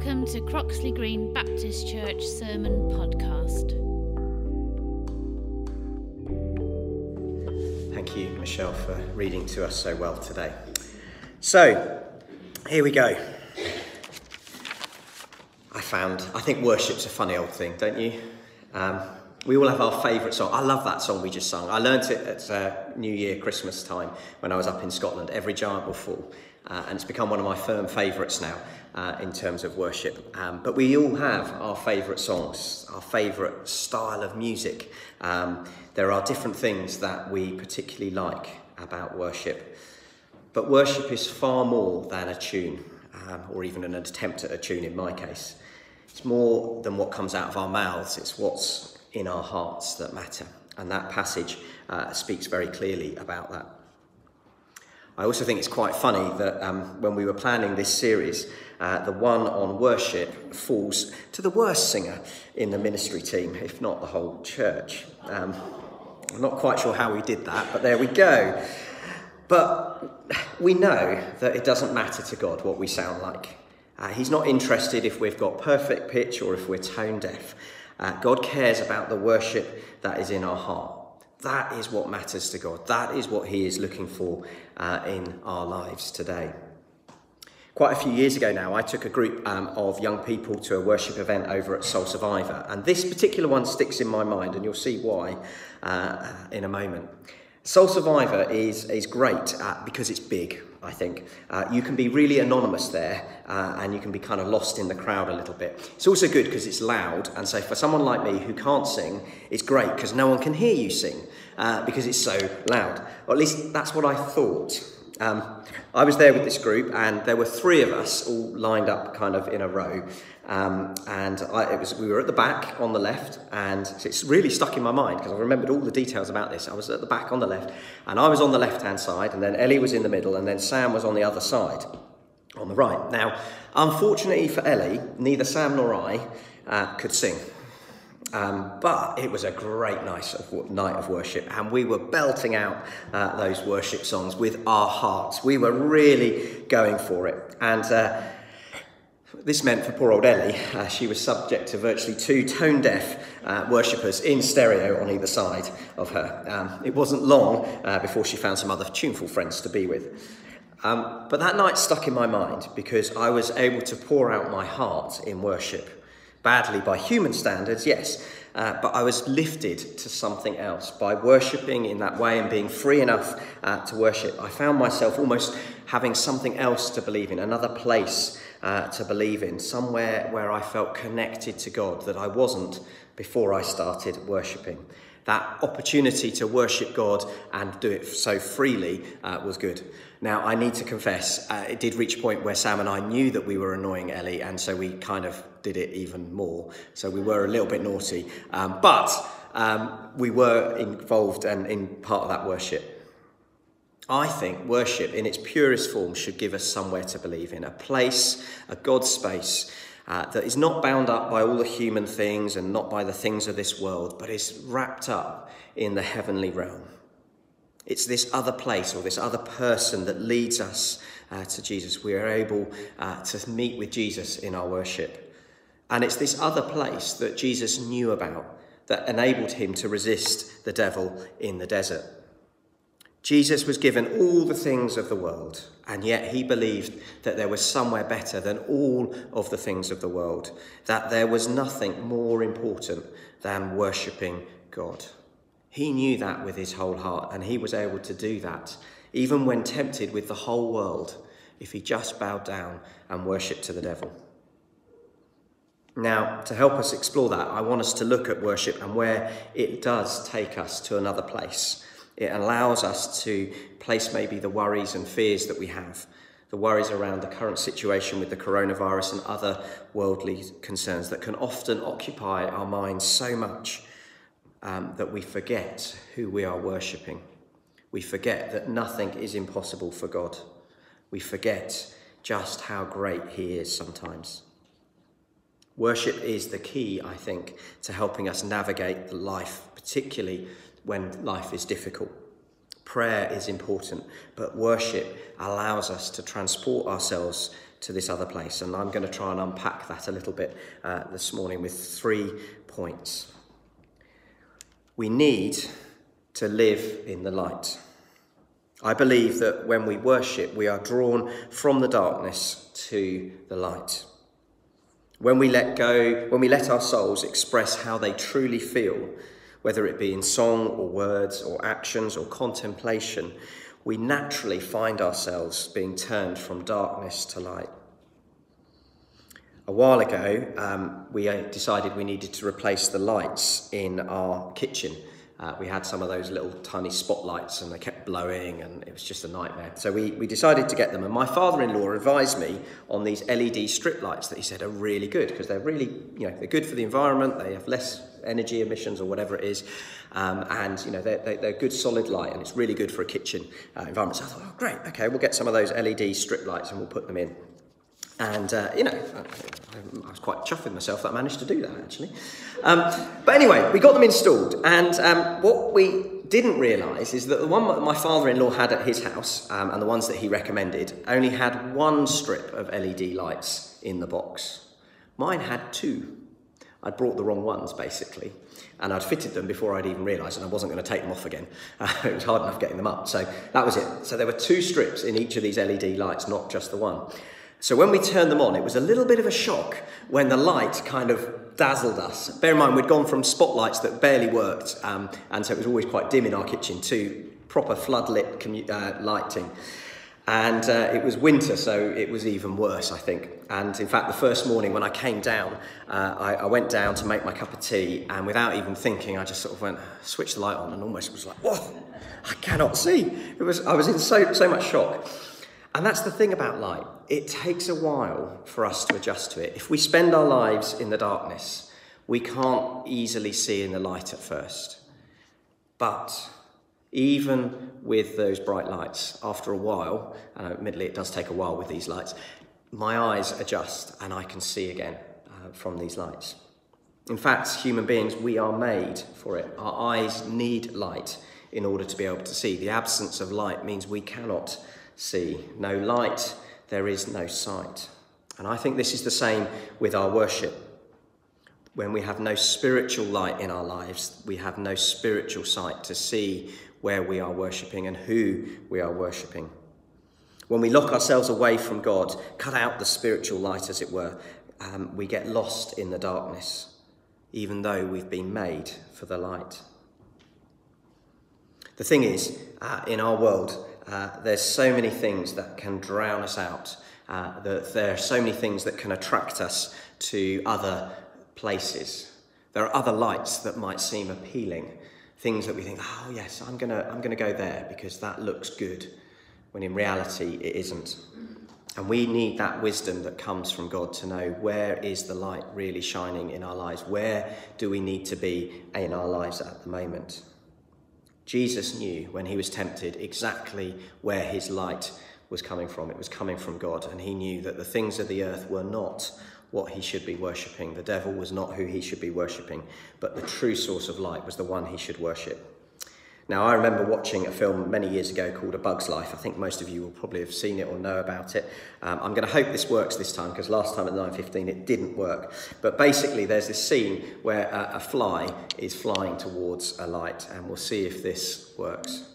Welcome to Croxley Green Baptist Church Sermon Podcast. Thank you, Michelle, for reading to us so well today. So, here we go. I found, I think worship's a funny old thing, don't you? Um, we all have our favourite song. I love that song we just sung. I learnt it at uh, New Year, Christmas time when I was up in Scotland. Every giant will fall. Uh, and it's become one of my firm favourites now uh, in terms of worship. Um, but we all have our favourite songs, our favourite style of music. Um, there are different things that we particularly like about worship. But worship is far more than a tune, um, or even an attempt at a tune in my case. It's more than what comes out of our mouths, it's what's in our hearts that matter. And that passage uh, speaks very clearly about that. I also think it's quite funny that um, when we were planning this series, uh, the one on worship falls to the worst singer in the ministry team, if not the whole church. Um, I'm not quite sure how we did that, but there we go. But we know that it doesn't matter to God what we sound like. Uh, he's not interested if we've got perfect pitch or if we're tone deaf. Uh, God cares about the worship that is in our heart. That is what matters to God. That is what He is looking for uh, in our lives today. Quite a few years ago now, I took a group um, of young people to a worship event over at Soul Survivor, and this particular one sticks in my mind, and you'll see why uh, in a moment. Soul Survivor is, is great uh, because it's big, I think. Uh, you can be really anonymous there uh, and you can be kind of lost in the crowd a little bit. It's also good because it's loud, and so for someone like me who can't sing, it's great because no one can hear you sing uh, because it's so loud. Or at least that's what I thought. Um, I was there with this group, and there were three of us all lined up kind of in a row. Um, and I, it was, we were at the back on the left, and it's really stuck in my mind because I remembered all the details about this. I was at the back on the left, and I was on the left hand side, and then Ellie was in the middle, and then Sam was on the other side, on the right. Now, unfortunately for Ellie, neither Sam nor I uh, could sing. Um, but it was a great night of, night of worship, and we were belting out uh, those worship songs with our hearts. We were really going for it. And uh, this meant for poor old Ellie, uh, she was subject to virtually two tone deaf uh, worshippers in stereo on either side of her. Um, it wasn't long uh, before she found some other tuneful friends to be with. Um, but that night stuck in my mind because I was able to pour out my heart in worship badly by human standards, yes, uh, but I was lifted to something else by worshipping in that way and being free enough uh, to worship. I found myself almost having something else to believe in, another place uh, to believe in, somewhere where I felt connected to God that I wasn't before I started worshipping. That opportunity to worship God and do it so freely uh, was good. Now, I need to confess, uh, it did reach a point where Sam and I knew that we were annoying Ellie, and so we kind of did it even more. So we were a little bit naughty. Um, but um, we were involved and in part of that worship. I think worship in its purest form should give us somewhere to believe in, a place, a God space uh, that is not bound up by all the human things and not by the things of this world, but is wrapped up in the heavenly realm. It's this other place or this other person that leads us uh, to Jesus. We are able uh, to meet with Jesus in our worship. And it's this other place that Jesus knew about that enabled him to resist the devil in the desert. Jesus was given all the things of the world, and yet he believed that there was somewhere better than all of the things of the world, that there was nothing more important than worshipping God. He knew that with his whole heart, and he was able to do that, even when tempted with the whole world, if he just bowed down and worshipped to the devil. Now, to help us explore that, I want us to look at worship and where it does take us to another place. It allows us to place maybe the worries and fears that we have, the worries around the current situation with the coronavirus and other worldly concerns that can often occupy our minds so much um, that we forget who we are worshipping. We forget that nothing is impossible for God. We forget just how great He is sometimes. Worship is the key, I think, to helping us navigate life, particularly when life is difficult. Prayer is important, but worship allows us to transport ourselves to this other place. And I'm going to try and unpack that a little bit uh, this morning with three points. We need to live in the light. I believe that when we worship, we are drawn from the darkness to the light. When we let go, when we let our souls express how they truly feel, whether it be in song or words or actions or contemplation, we naturally find ourselves being turned from darkness to light. A while ago, um, we uh, decided we needed to replace the lights in our kitchen. Uh, we had some of those little tiny spotlights and they kept blowing and it was just a nightmare. So we, we decided to get them. And my father in law advised me on these LED strip lights that he said are really good because they're really, you know, they're good for the environment, they have less energy emissions or whatever it is. Um, and, you know, they're, they're good solid light and it's really good for a kitchen uh, environment. So I thought, oh, great, okay, we'll get some of those LED strip lights and we'll put them in. And, uh, you know, I, was quite chuffed with myself that I managed to do that, actually. Um, but anyway, we got them installed. And um, what we didn't realise is that the one my father-in-law had at his house um, and the ones that he recommended only had one strip of LED lights in the box. Mine had two. I'd brought the wrong ones, basically. And I'd fitted them before I'd even realised, and I wasn't going to take them off again. Uh, it was hard enough getting them up. So that was it. So there were two strips in each of these LED lights, not just the one. So when we turned them on, it was a little bit of a shock when the light kind of dazzled us. Bear in mind, we'd gone from spotlights that barely worked, um, and so it was always quite dim in our kitchen, to proper floodlit commu- uh, lighting. And uh, it was winter, so it was even worse, I think. And in fact, the first morning when I came down, uh, I, I, went down to make my cup of tea, and without even thinking, I just sort of went, switched the light on, and almost was like, whoa, I cannot see. It was, I was in so, so much shock. And that's the thing about light. It takes a while for us to adjust to it. If we spend our lives in the darkness, we can't easily see in the light at first. But even with those bright lights, after a while, and admittedly it does take a while with these lights, my eyes adjust and I can see again uh, from these lights. In fact, human beings, we are made for it. Our eyes need light in order to be able to see. The absence of light means we cannot see. No light, there is no sight. And I think this is the same with our worship. When we have no spiritual light in our lives, we have no spiritual sight to see where we are worshipping and who we are worshipping. When we lock ourselves away from God, cut out the spiritual light, as it were, um, we get lost in the darkness, even though we've been made for the light. The thing is, uh, in our world, uh, there's so many things that can drown us out. Uh, that there are so many things that can attract us to other places. There are other lights that might seem appealing, things that we think, oh yes, I'm gonna, I'm gonna go there because that looks good, when in reality it isn't. And we need that wisdom that comes from God to know where is the light really shining in our lives? Where do we need to be in our lives at the moment? Jesus knew when he was tempted exactly where his light was coming from. It was coming from God, and he knew that the things of the earth were not what he should be worshipping. The devil was not who he should be worshipping, but the true source of light was the one he should worship. Now, I remember watching a film many years ago called A Bug's Life. I think most of you will probably have seen it or know about it. Um, I'm going to hope this works this time because last time at 9.15 it didn't work. But basically, there's this scene where a, a fly is flying towards a light, and we'll see if this works.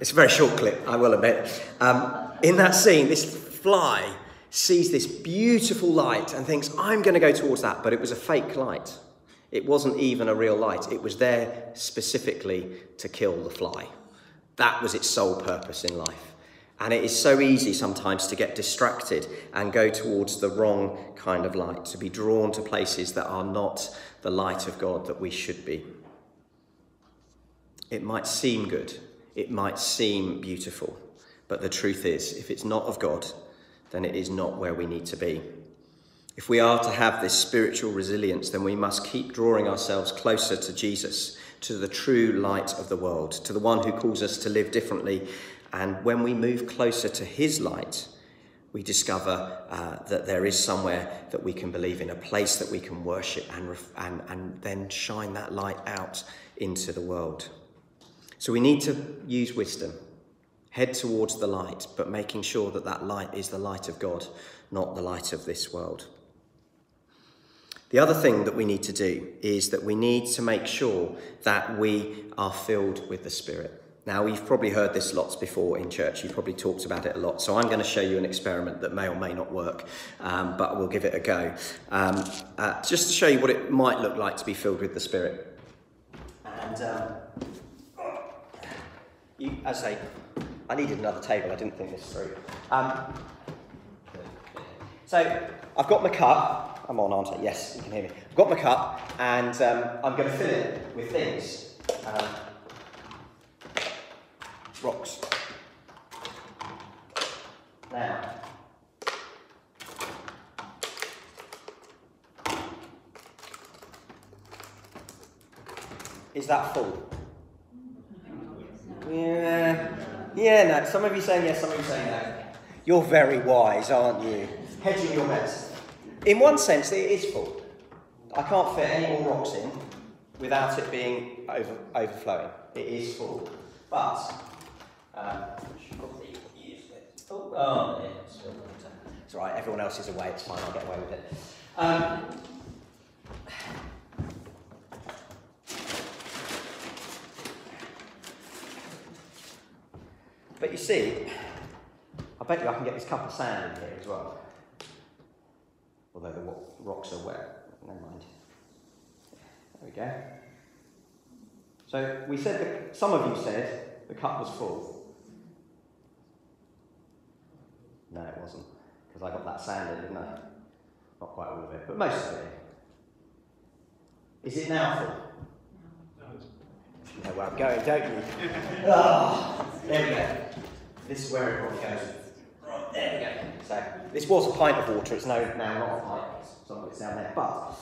It's a very short clip, I will admit. Um, in that scene, this fly sees this beautiful light and thinks, I'm going to go towards that, but it was a fake light. It wasn't even a real light. It was there specifically to kill the fly. That was its sole purpose in life. And it is so easy sometimes to get distracted and go towards the wrong kind of light, to be drawn to places that are not the light of God that we should be. It might seem good, it might seem beautiful, but the truth is, if it's not of God, then it is not where we need to be. If we are to have this spiritual resilience, then we must keep drawing ourselves closer to Jesus, to the true light of the world, to the one who calls us to live differently And when we move closer to His light, we discover uh, that there is somewhere that we can believe in, a place that we can worship and, and, and then shine that light out into the world. So we need to use wisdom, head towards the light, but making sure that that light is the light of God, not the light of this world. The other thing that we need to do is that we need to make sure that we are filled with the Spirit. Now, you've probably heard this lots before in church. You've probably talked about it a lot. So, I'm going to show you an experiment that may or may not work, um, but we'll give it a go. Um, uh, just to show you what it might look like to be filled with the Spirit. And um, you, as I say, I needed another table. I didn't think this through. Um, so, I've got my cup. I'm on, aren't I? Yes, you can hear me. I've got my cup, and um, I'm going to fill it with things. Um, rocks. Now, is that full? Yeah, yeah. No. Some of you saying yes, some of you saying no. You're very wise, aren't you? Hedging your bets. In one sense, it is full. I can't fit any more rocks in without it being over, overflowing. It is full. But um, oh, oh, it's, it's all right. Everyone else is away. It's fine. I'll get away with it. Um, but you see, I bet you I can get this cup of sand in here as well. Although the rocks are wet. Never mind. There we go. So we said that some of you said the cup was full. No, it wasn't, because I got that sand in, didn't I? Not quite all of it, but most of it. Is it now full? You know where I'm going, don't you? oh, there we go. This is where it probably goes. Right, there we go. So, this was a pint of water, it's now, now not a pint, some of it's down there. But,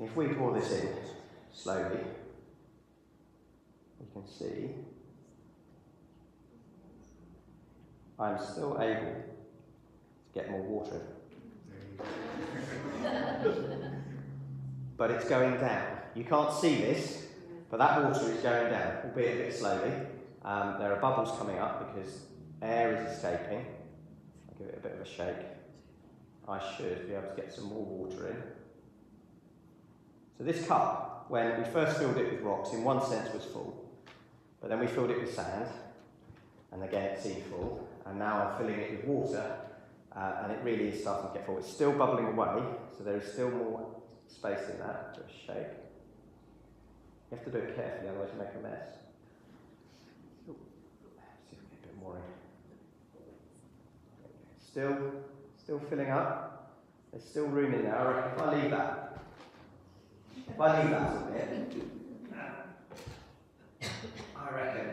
if we pour this in slowly, you can see I'm still able to get more water. but it's going down. You can't see this, but that water is going down, albeit a bit slowly. Um, there are bubbles coming up because air is escaping. I'll give it a bit of a shake. I should be able to get some more water in. So this cup, when we first filled it with rocks, in one sense was full, but then we filled it with sand, and again it seemed full, and now I'm filling it with water, uh, and it really is starting to get full. It's still bubbling away, so there is still more space in that. Just shake. You have to do it carefully, otherwise you make a mess. See if we get a bit more in. Still, still filling up. There's still room in there. I reckon if I leave that, if I leave that a bit, I reckon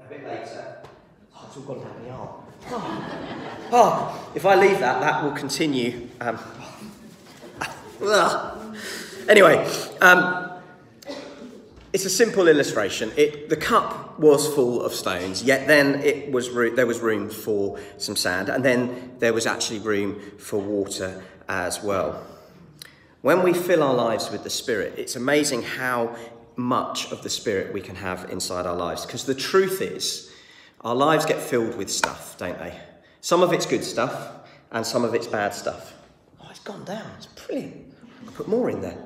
a bit later, oh, it's all gone down the arm. Oh. oh, if I leave that, that will continue. Um, anyway, um, it's a simple illustration. It, the cup was full of stones, yet then it was there was room for some sand, and then there was actually room for water as well. When we fill our lives with the Spirit, it's amazing how much of the Spirit we can have inside our lives. Because the truth is, our lives get filled with stuff, don't they? Some of it's good stuff, and some of it's bad stuff. Oh, it's gone down. It's brilliant. I'll put more in there.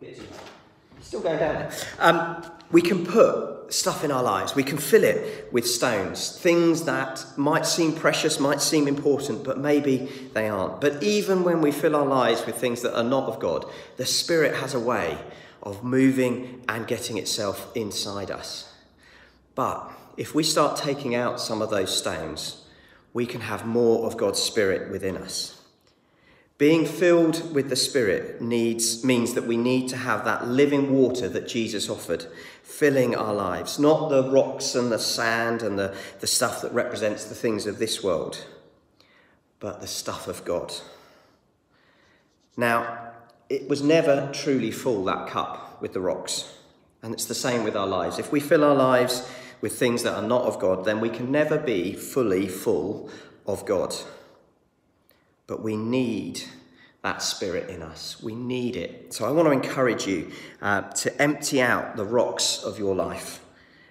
It's still going down there. Um, we can put stuff in our lives. We can fill it with stones, things that might seem precious, might seem important, but maybe they aren't. But even when we fill our lives with things that are not of God, the Spirit has a way of moving and getting itself inside us. But if we start taking out some of those stones, we can have more of God's Spirit within us. Being filled with the Spirit needs, means that we need to have that living water that Jesus offered filling our lives, not the rocks and the sand and the, the stuff that represents the things of this world, but the stuff of God. Now, it was never truly full, that cup, with the rocks. And it's the same with our lives. If we fill our lives with things that are not of God, then we can never be fully full of God. But we need that spirit in us. We need it. So I want to encourage you uh, to empty out the rocks of your life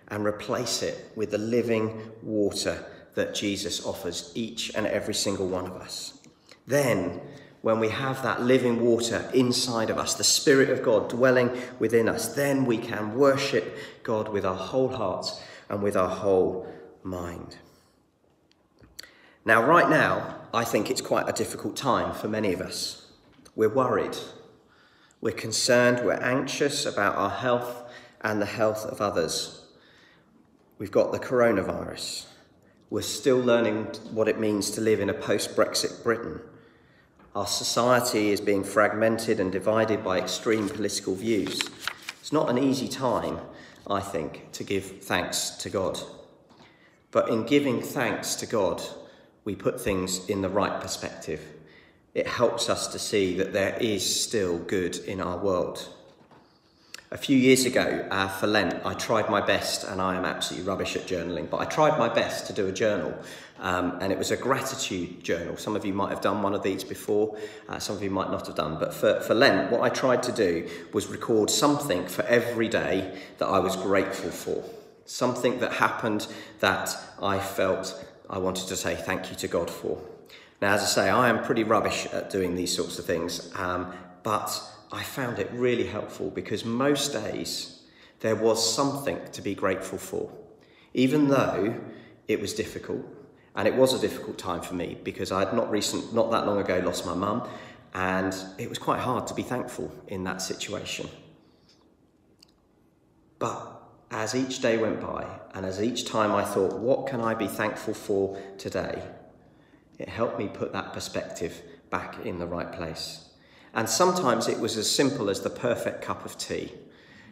and replace it with the living water that Jesus offers each and every single one of us. Then, when we have that living water inside of us, the Spirit of God dwelling within us, then we can worship God with our whole heart and with our whole mind. Now, right now, I think it's quite a difficult time for many of us. We're worried, we're concerned, we're anxious about our health and the health of others. We've got the coronavirus. We're still learning what it means to live in a post Brexit Britain. Our society is being fragmented and divided by extreme political views. It's not an easy time, I think, to give thanks to God. But in giving thanks to God, we put things in the right perspective. It helps us to see that there is still good in our world. A few years ago uh, for Lent, I tried my best, and I am absolutely rubbish at journaling, but I tried my best to do a journal. Um, and it was a gratitude journal. Some of you might have done one of these before, uh, some of you might not have done. But for, for Lent, what I tried to do was record something for every day that I was grateful for. Something that happened that I felt I wanted to say thank you to God for. Now, as I say, I am pretty rubbish at doing these sorts of things, um, but I found it really helpful because most days there was something to be grateful for, even though it was difficult. And it was a difficult time for me because I had not recent, not that long ago, lost my mum, and it was quite hard to be thankful in that situation. But as each day went by, and as each time I thought, what can I be thankful for today? It helped me put that perspective back in the right place. And sometimes it was as simple as the perfect cup of tea.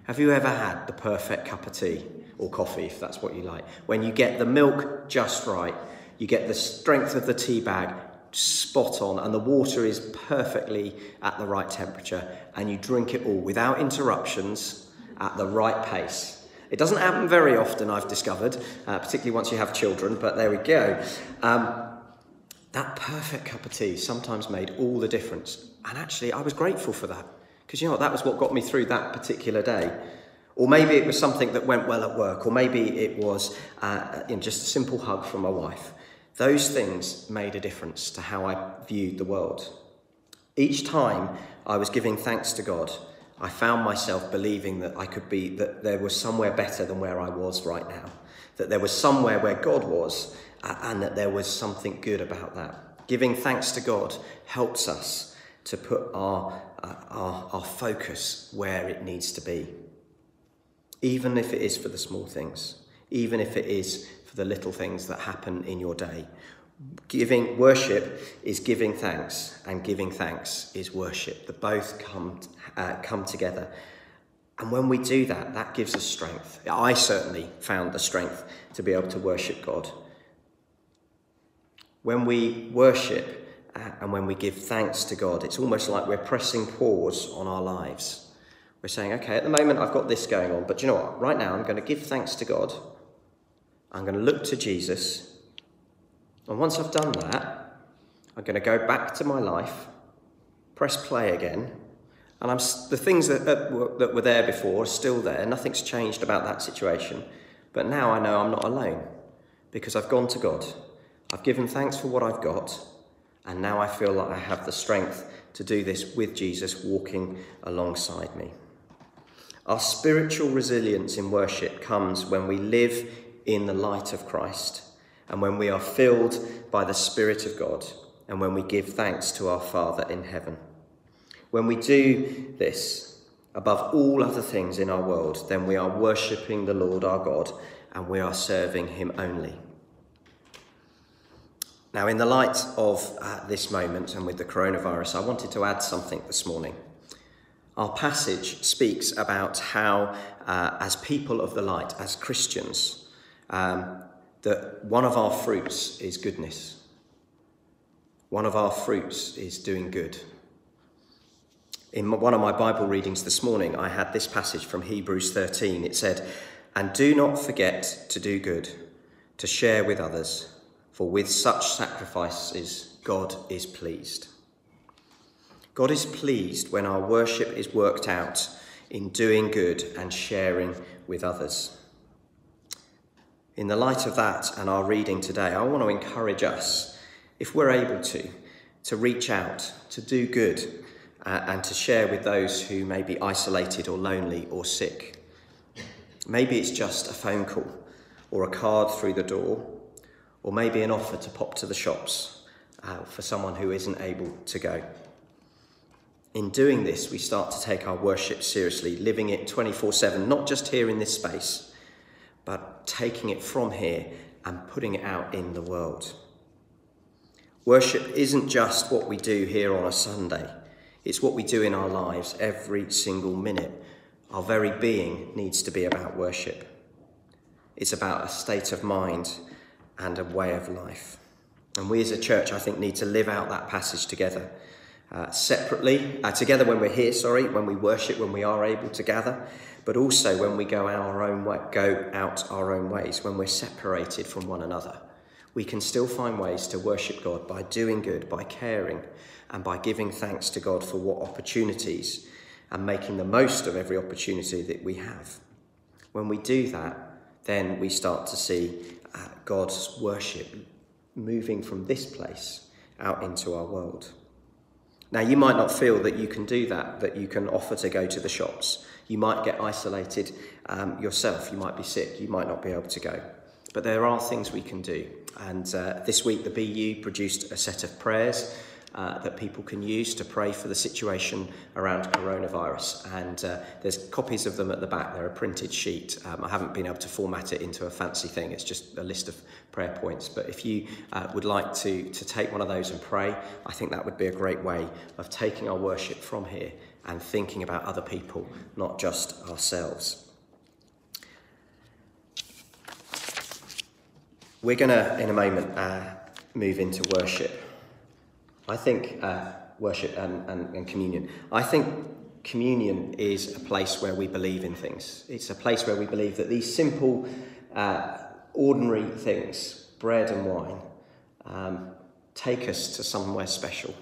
Have you ever had the perfect cup of tea or coffee, if that's what you like? When you get the milk just right, you get the strength of the tea bag spot on, and the water is perfectly at the right temperature, and you drink it all without interruptions at the right pace. It doesn't happen very often, I've discovered, uh, particularly once you have children, but there we go. Um, that perfect cup of tea sometimes made all the difference. And actually, I was grateful for that because you know what? That was what got me through that particular day. Or maybe it was something that went well at work, or maybe it was uh, you know, just a simple hug from my wife. Those things made a difference to how I viewed the world. Each time I was giving thanks to God, I found myself believing that I could be, that there was somewhere better than where I was right now, that there was somewhere where God was, and that there was something good about that. Giving thanks to God helps us to put our, uh, our, our focus where it needs to be, even if it is for the small things, even if it is for the little things that happen in your day. Giving worship is giving thanks, and giving thanks is worship. The both come uh, come together. And when we do that, that gives us strength. I certainly found the strength to be able to worship God. When we worship, and when we give thanks to God, it's almost like we're pressing pause on our lives. We're saying, okay, at the moment I've got this going on, but you know what? Right now I'm going to give thanks to God. I'm going to look to Jesus. And once I've done that, I'm going to go back to my life, press play again, and I'm, the things that, that, were, that were there before are still there. Nothing's changed about that situation. But now I know I'm not alone because I've gone to God. I've given thanks for what I've got, and now I feel like I have the strength to do this with Jesus walking alongside me. Our spiritual resilience in worship comes when we live in the light of Christ and when we are filled by the Spirit of God and when we give thanks to our Father in heaven. When we do this, above all other things in our world, then we are worshipping the Lord our God and we are serving Him only. Now, in the light of uh, this moment and with the coronavirus, I wanted to add something this morning. Our passage speaks about how, uh, as people of the light, as Christians, um, that one of our fruits is goodness. One of our fruits is doing good. In one of my Bible readings this morning, I had this passage from Hebrews 13. It said, And do not forget to do good, to share with others, for with such sacrifices God is pleased. God is pleased when our worship is worked out in doing good and sharing with others. In the light of that and our reading today, I want to encourage us, if we're able to, to reach out, to do good, uh, and to share with those who may be isolated or lonely or sick. Maybe it's just a phone call or a card through the door, or maybe an offer to pop to the shops uh, for someone who isn't able to go. In doing this, we start to take our worship seriously, living it 24 7, not just here in this space, but taking it from here and putting it out in the world. Worship isn't just what we do here on a Sunday, it's what we do in our lives every single minute. Our very being needs to be about worship. It's about a state of mind and a way of life. And we as a church, I think, need to live out that passage together. Uh, separately, uh, together when we're here, sorry, when we worship, when we are able to gather, but also when we go our own way, go out our own ways, when we're separated from one another. We can still find ways to worship God by doing good, by caring, and by giving thanks to God for what opportunities and making the most of every opportunity that we have. When we do that, then we start to see uh, God's worship moving from this place out into our world. Now, you might not feel that you can do that, that you can offer to go to the shops. You might get isolated um, yourself. You might be sick. You might not be able to go. But there are things we can do. And uh, this week, the BU produced a set of prayers uh, that people can use to pray for the situation around coronavirus. And uh, there's copies of them at the back. They're a printed sheet. Um, I haven't been able to format it into a fancy thing. It's just a list of prayer points. But if you uh, would like to, to take one of those and pray, I think that would be a great way of taking our worship from here and thinking about other people, not just ourselves. We're going to, in a moment, uh, move into worship. I think uh, worship and, and, and communion. I think communion is a place where we believe in things. It's a place where we believe that these simple, uh, ordinary things, bread and wine, um, take us to somewhere special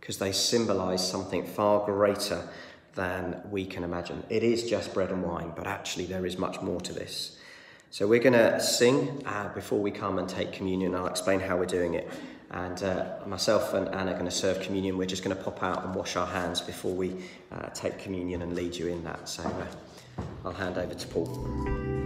because they symbolize something far greater than we can imagine. It is just bread and wine, but actually, there is much more to this. So, we're going to sing uh, before we come and take communion. I'll explain how we're doing it. And uh, myself and Anna are going to serve communion. We're just going to pop out and wash our hands before we uh, take communion and lead you in that. So uh, I'll hand over to Paul.